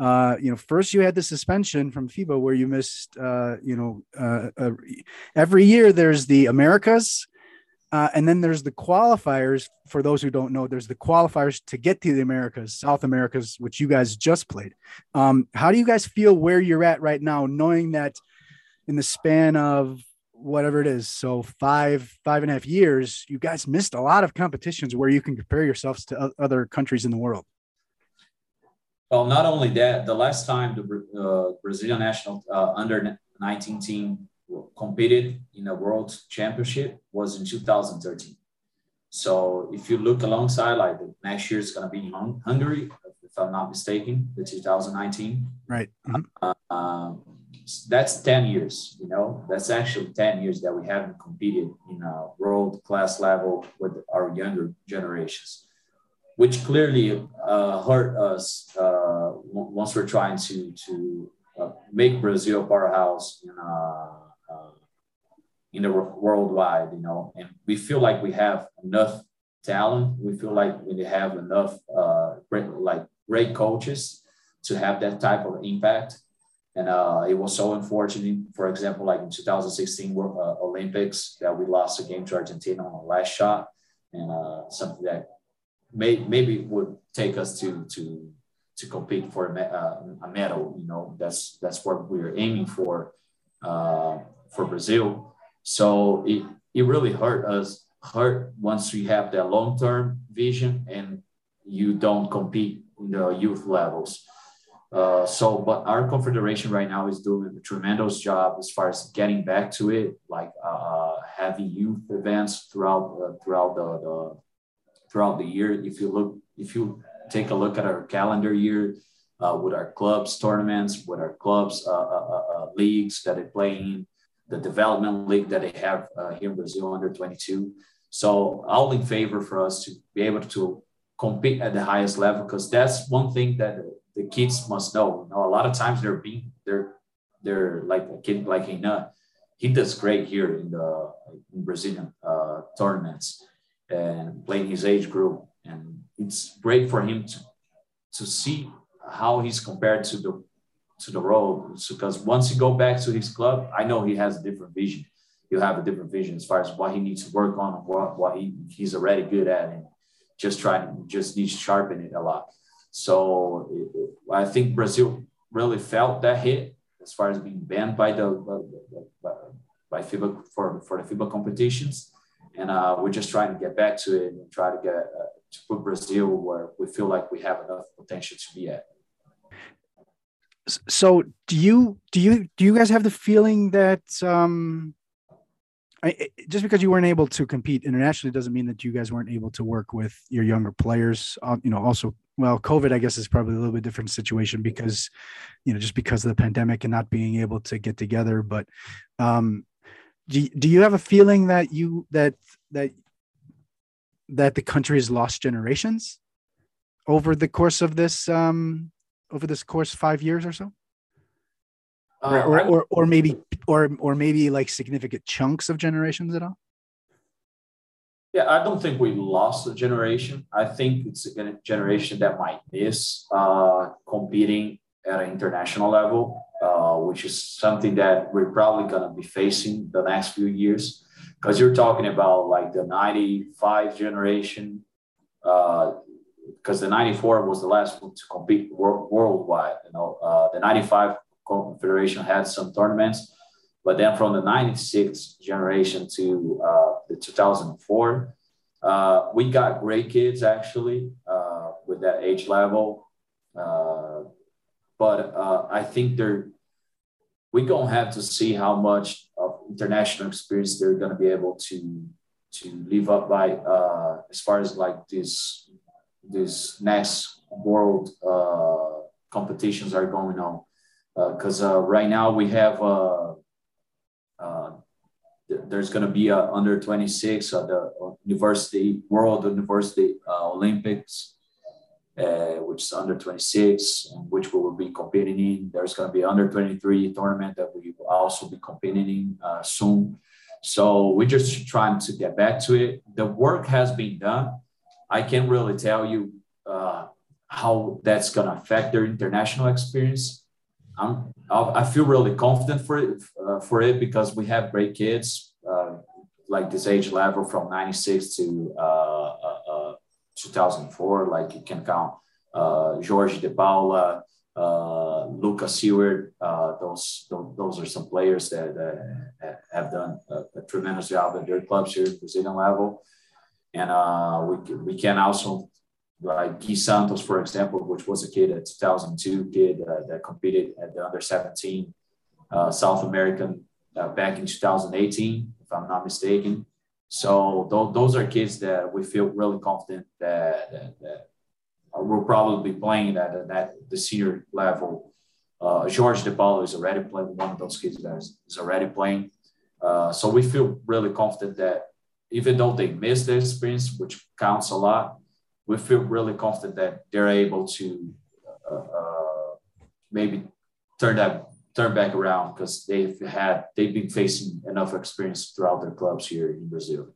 Speaker 1: uh, you know, first you had the suspension from FIBA where you missed, uh, you know, uh, uh every year there's the Americas, uh, and then there's the qualifiers. For those who don't know, there's the qualifiers to get to the Americas, South Americas, which you guys just played. Um, how do you guys feel where you're at right now, knowing that in the span of whatever it is, so five, five and a half years, you guys missed a lot of competitions where you can compare yourselves to other countries in the world?
Speaker 3: Well, not only that, the last time the uh, Brazilian national uh, under 19 team competed in a world championship was in 2013. So if you look alongside, like the next year is going to be in Hungary, if I'm not mistaken, the 2019.
Speaker 1: Right. Mm-hmm.
Speaker 3: Uh, um, that's 10 years, you know, that's actually 10 years that we haven't competed in a world class level with our younger generations which clearly uh, hurt us uh, once we're trying to to uh, make Brazil a powerhouse in a uh, in the worldwide, you know, and we feel like we have enough talent. We feel like we have enough uh, great, like great coaches to have that type of impact. And uh, it was so unfortunate, for example, like in 2016 uh, Olympics, that we lost a game to Argentina on the last shot, and uh, something that may, maybe would take us to to to compete for a, uh, a medal. You know, that's that's what we're aiming for uh, for Brazil. So it it really hurt us hurt once we have that long term vision and you don't compete in the youth levels. Uh, so, but our confederation right now is doing a tremendous job as far as getting back to it, like uh, having youth events throughout uh, throughout the, the throughout the year. If you look, if you take a look at our calendar year uh, with our clubs tournaments, with our clubs uh, uh, leagues that they play in, the development league that they have here in Brazil under 22. So, all in favor for us to be able to compete at the highest level because that's one thing that the kids must know. You know, a lot of times they're being they're they're like a kid like Reynan. He does great here in the in Brazilian uh, tournaments and playing his age group, and it's great for him to to see how he's compared to the to the road because once he go back to his club, I know he has a different vision. He'll have a different vision as far as what he needs to work on what, what he, he's already good at and just trying just needs to sharpen it a lot. So I think Brazil really felt that hit as far as being banned by the by, by FIBA for, for the FIBA competitions, and uh, we're just trying to get back to it and try to get uh, to put Brazil where we feel like we have enough potential to be at.
Speaker 1: So do you do you do you guys have the feeling that um, I, just because you weren't able to compete internationally doesn't mean that you guys weren't able to work with your younger players. Uh, you know, also, well, COVID, I guess, is probably a little bit different situation because, you know, just because of the pandemic and not being able to get together. But um, do do you have a feeling that you that that that the country has lost generations over the course of this um, over this course five years or so? Uh, or, or, or maybe or or maybe like significant chunks of generations at all?
Speaker 3: Yeah, I don't think we lost a generation. I think it's a generation that might miss uh, competing at an international level, uh, which is something that we're probably going to be facing the next few years. Because you're talking about like the 95 generation, because the 94 was the last one to compete worldwide. You know, uh, the 95 Confederation had some tournaments, but then from the 96 generation to uh, the 2004, uh, we got great kids actually uh, with that age level. Uh, but uh, I think they're, we're going to have to see how much of international experience they're going to be able to to live up by uh, as far as like this this next world competitions are going on. Because right now we have there's going to be a under 26 at the university world university uh, olympics uh, which is under 26 which we will be competing in. There's going to be under 23 tournament that we will also be competing in uh, soon. So we're just trying to get back to it. The work has been done i can't really tell you uh, how that's going to affect their international experience I'm, I feel really confident for it, uh, for it because we have great kids uh, like this age level from 96 to uh, uh, uh 2004. Like you can count George De Paula, Lucas Siewert. those, those, are some players that, that have done a, a, tremendous job at their clubs here at Brazilian level. And we, we can also like Gui Santos, for example, which was a kid, a 2002 kid uh, that competed at the under 17 uh, South American uh, back in 2018, if I'm not mistaken. So th- those are kids that we feel really confident that, that, that will probably be playing at, at the senior level. Uh, George De Paula is already playing, one of those kids that is, is already playing. Uh, so we feel really confident that even though they missed the experience, which counts a lot, we feel really confident that they're able to uh, uh, maybe turn that turn back around because they've had they've been facing enough experience throughout their clubs here in Brazil.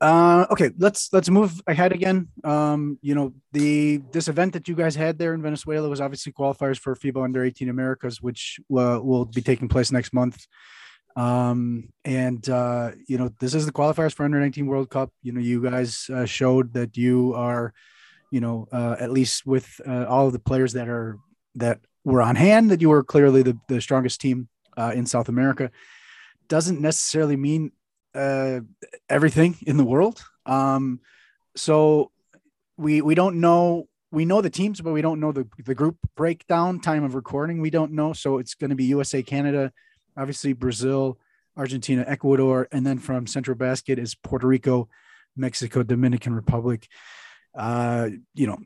Speaker 1: Uh, okay, let's let's move ahead again. Um, you know, the this event that you guys had there in Venezuela was obviously qualifiers for FIBA Under 18 Americas, which uh, will be taking place next month. Um, and uh, you know, this is the qualifiers for Under 19 World Cup. You know, you guys uh, showed that you are, you know, uh, at least with uh, all of the players that are that were on hand, that you were clearly the, the strongest team uh, in South America. Doesn't necessarily mean uh, everything in the world. Um, so we we don't know. We know the teams, but we don't know the the group breakdown. Time of recording, we don't know. So it's going to be USA, Canada, obviously Brazil, Argentina, Ecuador, and then from Centrobasket is Puerto Rico, Mexico, Dominican Republic. Uh, you know,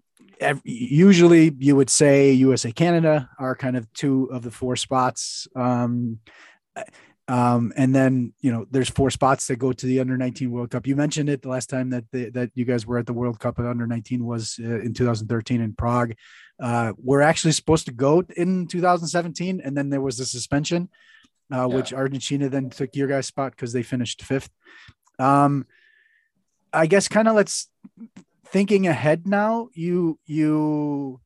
Speaker 1: usually you would say USA, Canada are kind of two of the four spots. Um, um, and then you know there's four spots that go to the under 19 World Cup. You mentioned it the last time that the, that you guys were at the World Cup at under 19 was uh, in 2013 in Prague. Uh, we're actually supposed to go in 2017, and then there was the suspension, uh, yeah. which Argentina then took your guys' spot because they finished fifth. Um, I guess kind of let's thinking ahead now. You you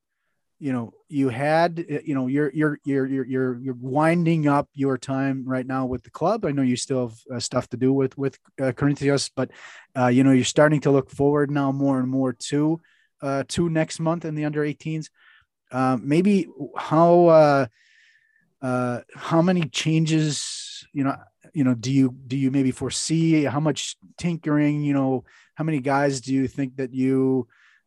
Speaker 1: you know you had uh, you know you're you're you're you're you're, you're winding up your time right now with the club i know you still have uh, stuff to do with with uh, corinthians but uh, you know you're starting to look forward now more and more to uh to next month in the under 18s uh, maybe how uh how many changes you know you know do you do you maybe foresee how much tinkering you know how many guys do you think that you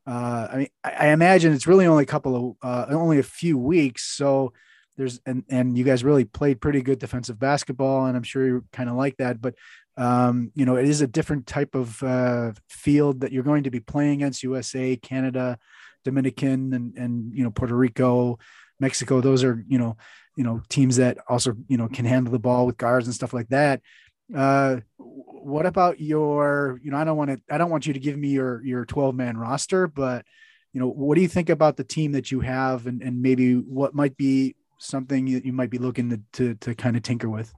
Speaker 1: uh, I mean, I, I, imagine it's really only a couple of, uh, only a few weeks. So there's, and, and you guys really played pretty good defensive basketball. And I'm sure you kind of like that, but, um, you know, it is a different type of uh, field that you're going to be playing against USA, Canada, Dominican, and, and, you know, Puerto Rico, Mexico. Those are, you know, you know, teams that also, you know, can handle the ball with guards and stuff like that. Uh, what about your, you know, I don't want to, I don't want you to give me your, your 12 man roster, but, you know, what do you think about the team that you have and, and maybe what might be something that you might be looking to, to, to kind of tinker with?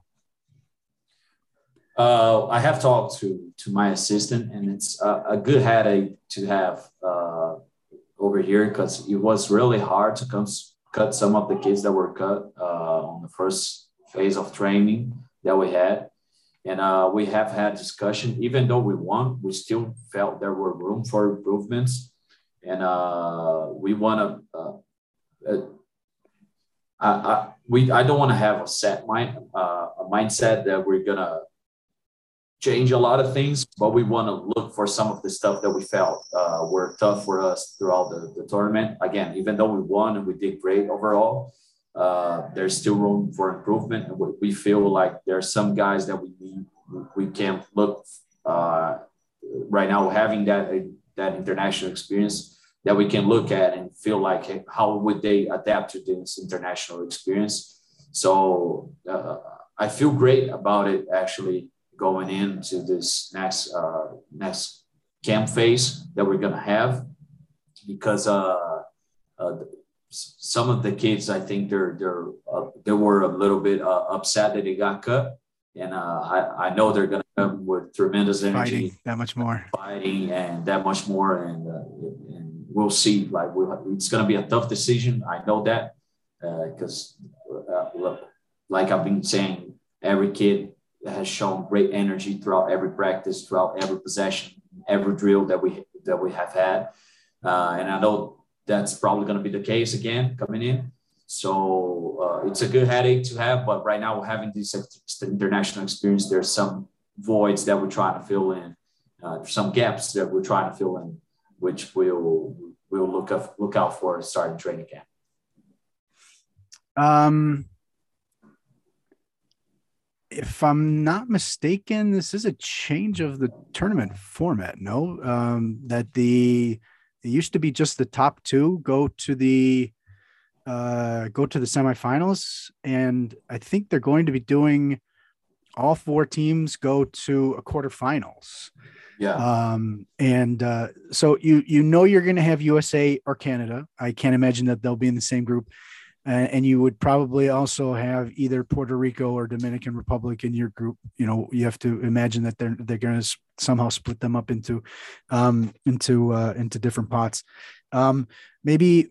Speaker 3: Uh, I have talked to, to my assistant and it's a, a good headache to have uh, over here because it was really hard to come, cut some of the kids that were cut uh, on the first phase of training that we had and uh, we have had discussion. Even though we won, we still felt there were room for improvements, and uh, we want to. Uh, uh, I, I, we I don't want to have a set mind uh, a mindset that we're gonna change a lot of things, but we want to look for some of the stuff that we felt uh, were tough for us throughout the, the tournament. Again, even though we won and we did great overall, uh, there's still room for improvement. And we feel like there are some guys that we need, we can look uh, right now having that that international experience that we can look at and feel like hey, how would they adapt to this international experience. So uh, I feel great about it actually going into this next uh, next camp phase that we're gonna have because uh, uh, some of the kids, I think they're they're uh, they were a little bit uh, upset that they got cut, and uh, I I know they're going to come with tremendous energy,
Speaker 1: fighting that much more,
Speaker 3: fighting and that much more, and uh, and we'll see. Like we'll, it's going to be a tough decision. I know that because uh, like I've been saying, every kid has shown great energy throughout every practice, throughout every possession, every drill that we that we have had, uh, and I know that's probably going to be the case again coming in. So uh, it's a good headache to have, but right now we're having this international experience. There's some voids that we're trying to fill in, uh, some gaps that we're trying to fill in, which we'll we'll look up, look out for starting training camp.
Speaker 1: Um, if I'm not mistaken, this is a change of the tournament format. No, um, that the it used to be just the top two go to the uh, go to the semifinals, and I think they're going to be doing all four teams go to a quarterfinals.
Speaker 3: Yeah.
Speaker 1: Um, and uh, so you you know you're going to have USA or Canada. I can't imagine that they'll be in the same group. And, you would probably also have either Puerto Rico or Dominican Republic in your group. You know, you have to imagine that they're they're going to somehow split them up into um, into uh, into different pots. Um, maybe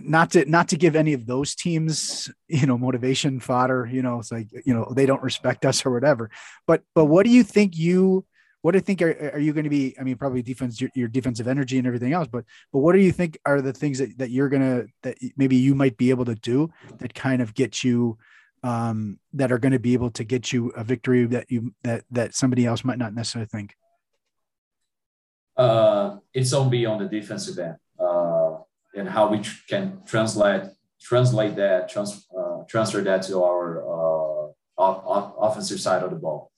Speaker 1: not to not to give any of those teams you know motivation fodder you know it's like you know they don't respect us or whatever but but what do you think you what do you think are, are you going to be i mean probably defense your, your, defensive energy and everything else but but what do you think are the things that, that you're to that maybe you might be able to do that kind of get you um that are going to be able to get you a victory that you that that somebody else might not necessarily think?
Speaker 3: Uh it's on be on the defensive end uh and how we tr- can translate translate that trans, uh, transfer that to our uh, off, offensive side of the ball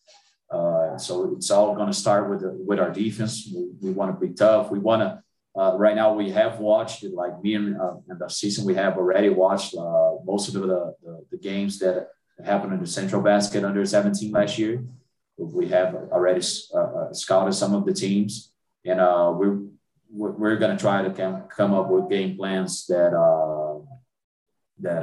Speaker 3: uh, so it's all going to start with the, with our defense. We, we want to be tough. We want to. Uh, right now, we have watched like me and, uh, the season. We have already watched uh, most of the, the, the games that happened in the Centrobasket under 17 last year. We have already uh, scouted some of the teams, and we're we're going to try to come, come up with game plans that that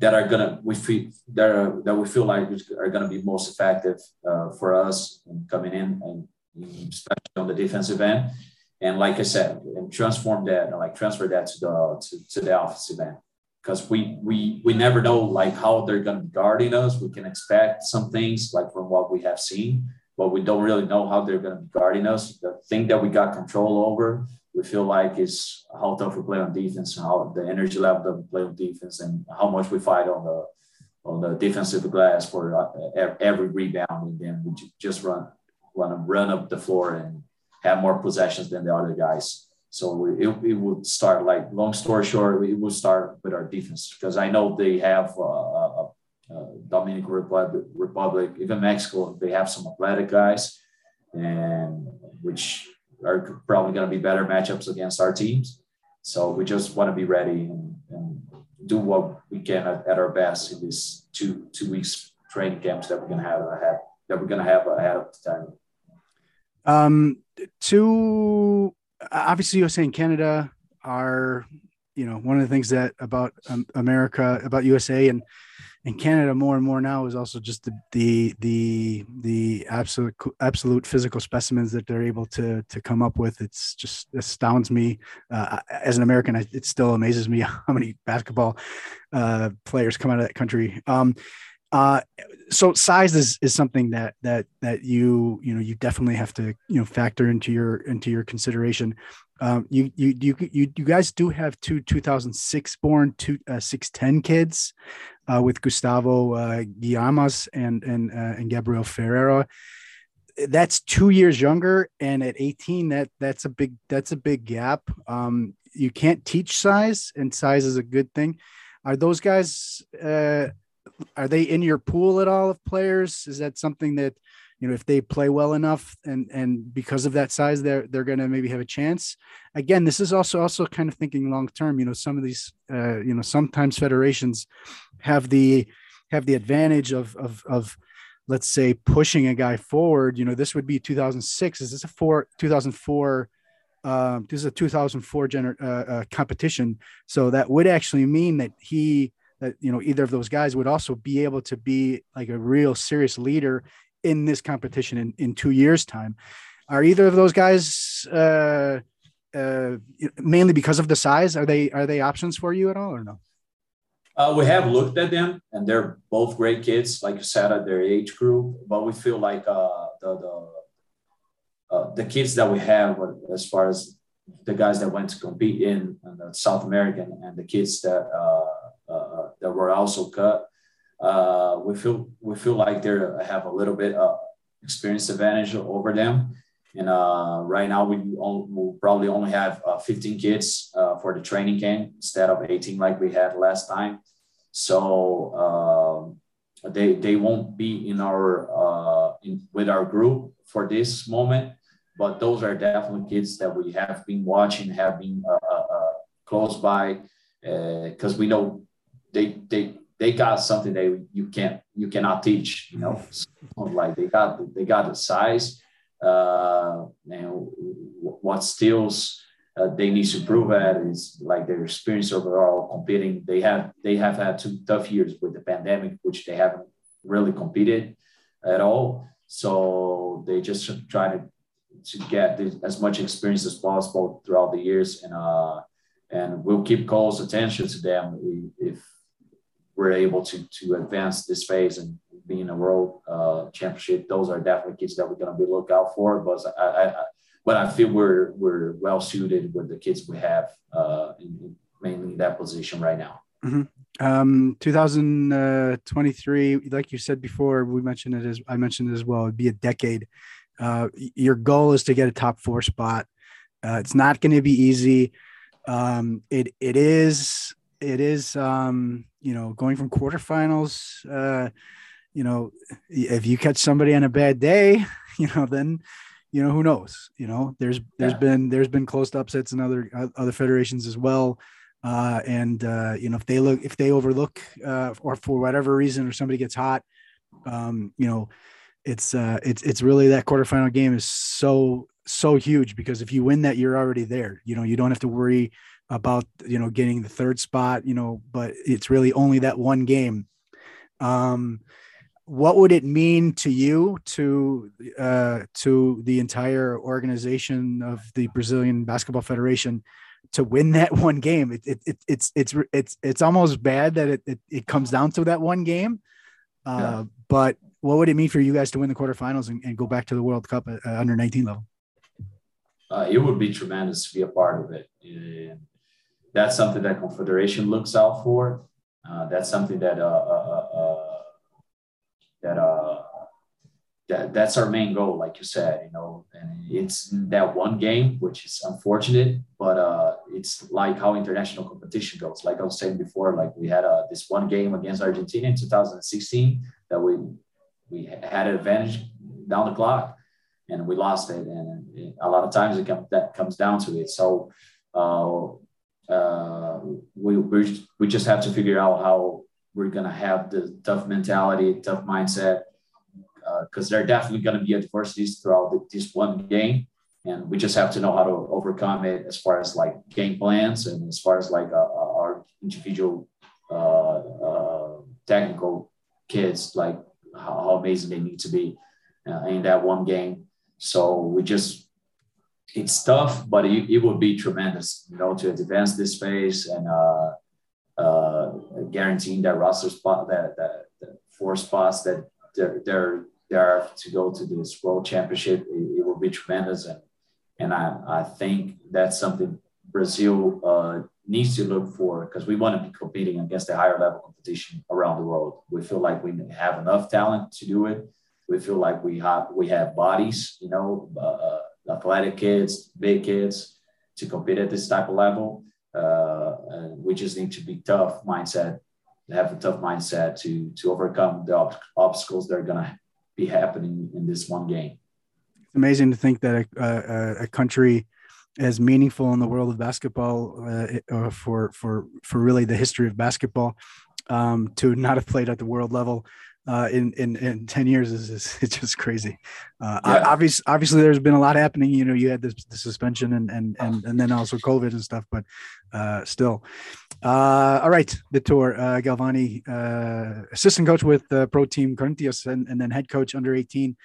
Speaker 3: that are gonna we feel that are, that we feel like are gonna be most effective uh, for us coming in and especially on the defensive end. And like I said, and transform that, and like transfer that to the to, to the offensive end because we we we never know like how they're gonna be guarding us. We can expect some things like from what we have seen, but we don't really know how they're gonna be guarding us. The thing that we got control over we feel like is how tough we play on defense, how the energy level that we play on defense, and how much we fight on the on the defensive glass for uh, every rebound, and then we just run want to run up the floor and have more possessions than the other guys. So it, it would start like long story short, it would start with our defense because I know they have uh, uh, uh, Dominican Republic, Republic, even Mexico, they have some athletic guys, and which are probably going to be better matchups against our teams. So we just want to be ready and, and do what we can at, at, our best in these two two weeks training camps that we're going to have ahead that we're going to have ahead of the time.
Speaker 1: Um, to obviously USA and Canada are you know one of the things that about um, America about USA and in Canada more and more now is also just the the the, the absolute absolute physical specimens that they're able to to come up with. It's just astounds me uh, as an American. It still amazes me how many basketball uh, players come out of that country. Um, uh, so size is, is something that that that you you know you definitely have to you know factor into your into your consideration. Um, you, you you you you guys do have two 2006 born two uh, 610 kids uh, with Gustavo uh, Guiamas and and uh, and Gabriel Ferreira. That's two years younger, and at 18, that that's a big that's a big gap. Um, you can't teach size, and size is a good thing. Are those guys? Uh, are they in your pool at all of players? Is that something that you know if they play well enough and and because of that size they're they're going to maybe have a chance. Again this is also also kind of thinking long term you know some of these uh, you know sometimes federations have the have the advantage of of of let's say pushing a guy forward. You know this would be 2006 is this a four 2004 um, this is a 2004 gener- uh, uh, competition. So that would actually mean that he that you know either of those guys would also be able to be like a real serious leader in this competition in, in two years time. Are either of those guys uh, uh, mainly because of the size are they are they options for you at all or no?
Speaker 3: Uh, we have looked at them and they're both great kids. Like you said at their age group but we feel like uh, the the, uh, the kids that we have as far as the guys that went to compete in, in South American and the kids that uh, uh, that were also cut uh, we feel we feel like they have a little bit of experience advantage over them. And uh, right now we will probably only have uh, 15 kids uh, for the training camp instead of 18 like we had last time. So um, they they won't be in our in, with our group for this moment. But those are definitely kids that we have been watching, have been close by, because we know they they they got something that you can't you cannot teach you know like they got they got the size uh and what steals uh, they need to prove at is like their experience overall competing. They have they have had two tough years with the pandemic, which they haven't really competed at all. So they just try to to get as much experience as possible throughout the years, and uh, and we'll keep close attention to them if we're able to to advance this phase and be in a world uh, championship. Those are definitely kids that we're going to be look out for. But I, I, but I feel we're we're well suited with the kids we have uh, in, mainly in that position right now.
Speaker 1: Mm-hmm. Um, 2023, like you said before, we mentioned it as I mentioned it as well. It'd be a decade. Uh, your goal is to get a top four spot. Uh, it's not going to be easy. Um, it it is it is um, you know going from quarterfinals. Uh, you know, if you catch somebody on a bad day, you know then you know who knows you know there's there's yeah. been there's been close upsets in other other federations as well uh, and uh, you know if they look if they overlook uh, or for whatever reason or somebody gets hot um, you know it's uh, it's it's really that quarterfinal game is so so huge because if you win that you're already there you know you don't have to worry about you know getting the third spot you know but it's really only that one game um what would it mean to you to uh, to the entire organization of the Brazilian Basketball Federation to win that one game? It, it, it it's it's it's it's almost bad that it, it, it comes down to that one game. Uh, yeah. But what would it mean for you guys to win the quarterfinals and, and go back to the World Cup at, uh, under 19 level?
Speaker 3: Uh, it would be tremendous to be a part of it. And that's something that Confederation looks out for. Uh, that's something that uh, uh, uh that that that's our main goal, like you said, you know, and it's that one game, which is unfortunate, but uh, it's like how international competition goes. Like I was saying before, like we had uh, this one game against Argentina in 2016 that we we had an advantage down the clock, and we lost it. And a lot of times it that comes down to it. So uh, uh, we we just have to figure out how we're going to have the tough mentality, tough mindset, because uh, there are definitely going to be adversities throughout the, this one game. And we just have to know how to overcome it as far as like game plans and as far as like uh, uh our individual uh, technical kids, like how, amazing they need to be in that one game. So we just it's tough, but it, it would be tremendous, you know, to advance this phase and uh, uh, guaranteeing that roster spot, that, that, that four spots that they're, there to go to this world championship. It, it will be tremendous, and and I, I think that's something Brazil uh, needs to look for because we want to be competing against the higher level competition around the world. We feel like we have enough talent to do it. We feel like we have we have bodies, you know, uh, uh athletic kids, big kids to compete at this type of level uh, we just need to be tough mindset, have a tough mindset to to overcome the ob- obstacles that are going to be happening in this one game.
Speaker 1: It's amazing to think that a, a, a country as meaningful in the world of basketball uh, uh, for for for really the history of basketball um, to not have played at the world level uh, in, in, in 10 years is, is it's just crazy. Uh, yeah. obviously, obviously there's been a lot happening, you know, you had this, the suspension and, and, and, and then also COVID and stuff, but uh, still. Uh, all right. Vitor uh, Galvani, uh, assistant coach with the pro team Corinthians and, and then head coach under 18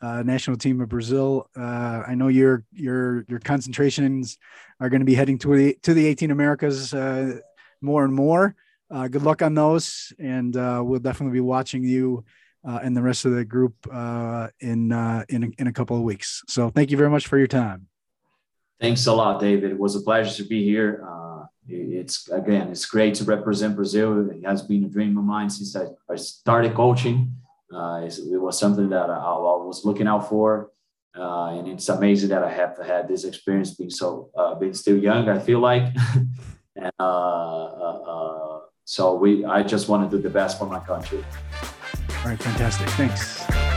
Speaker 1: uh, national team of Brazil. Uh, I know your your your concentrations are going to be heading to the to the 18 Americas uh, more and more uh, good luck on those, and uh, we'll definitely be watching you uh, and the rest of the group uh, in uh, in a, in a couple of weeks. So thank you very much for your time.
Speaker 3: Thanks a lot, David. It was a pleasure to be here. It's again, it's great to represent Brazil. It has been a dream of mine since I, I started coaching. it was something that I, I was looking out for. Uh, and it's amazing that I have had this experience being so uh, being still young. I feel like, and uh, so we, I just want to do the best for my country.
Speaker 1: All right, fantastic. Thanks.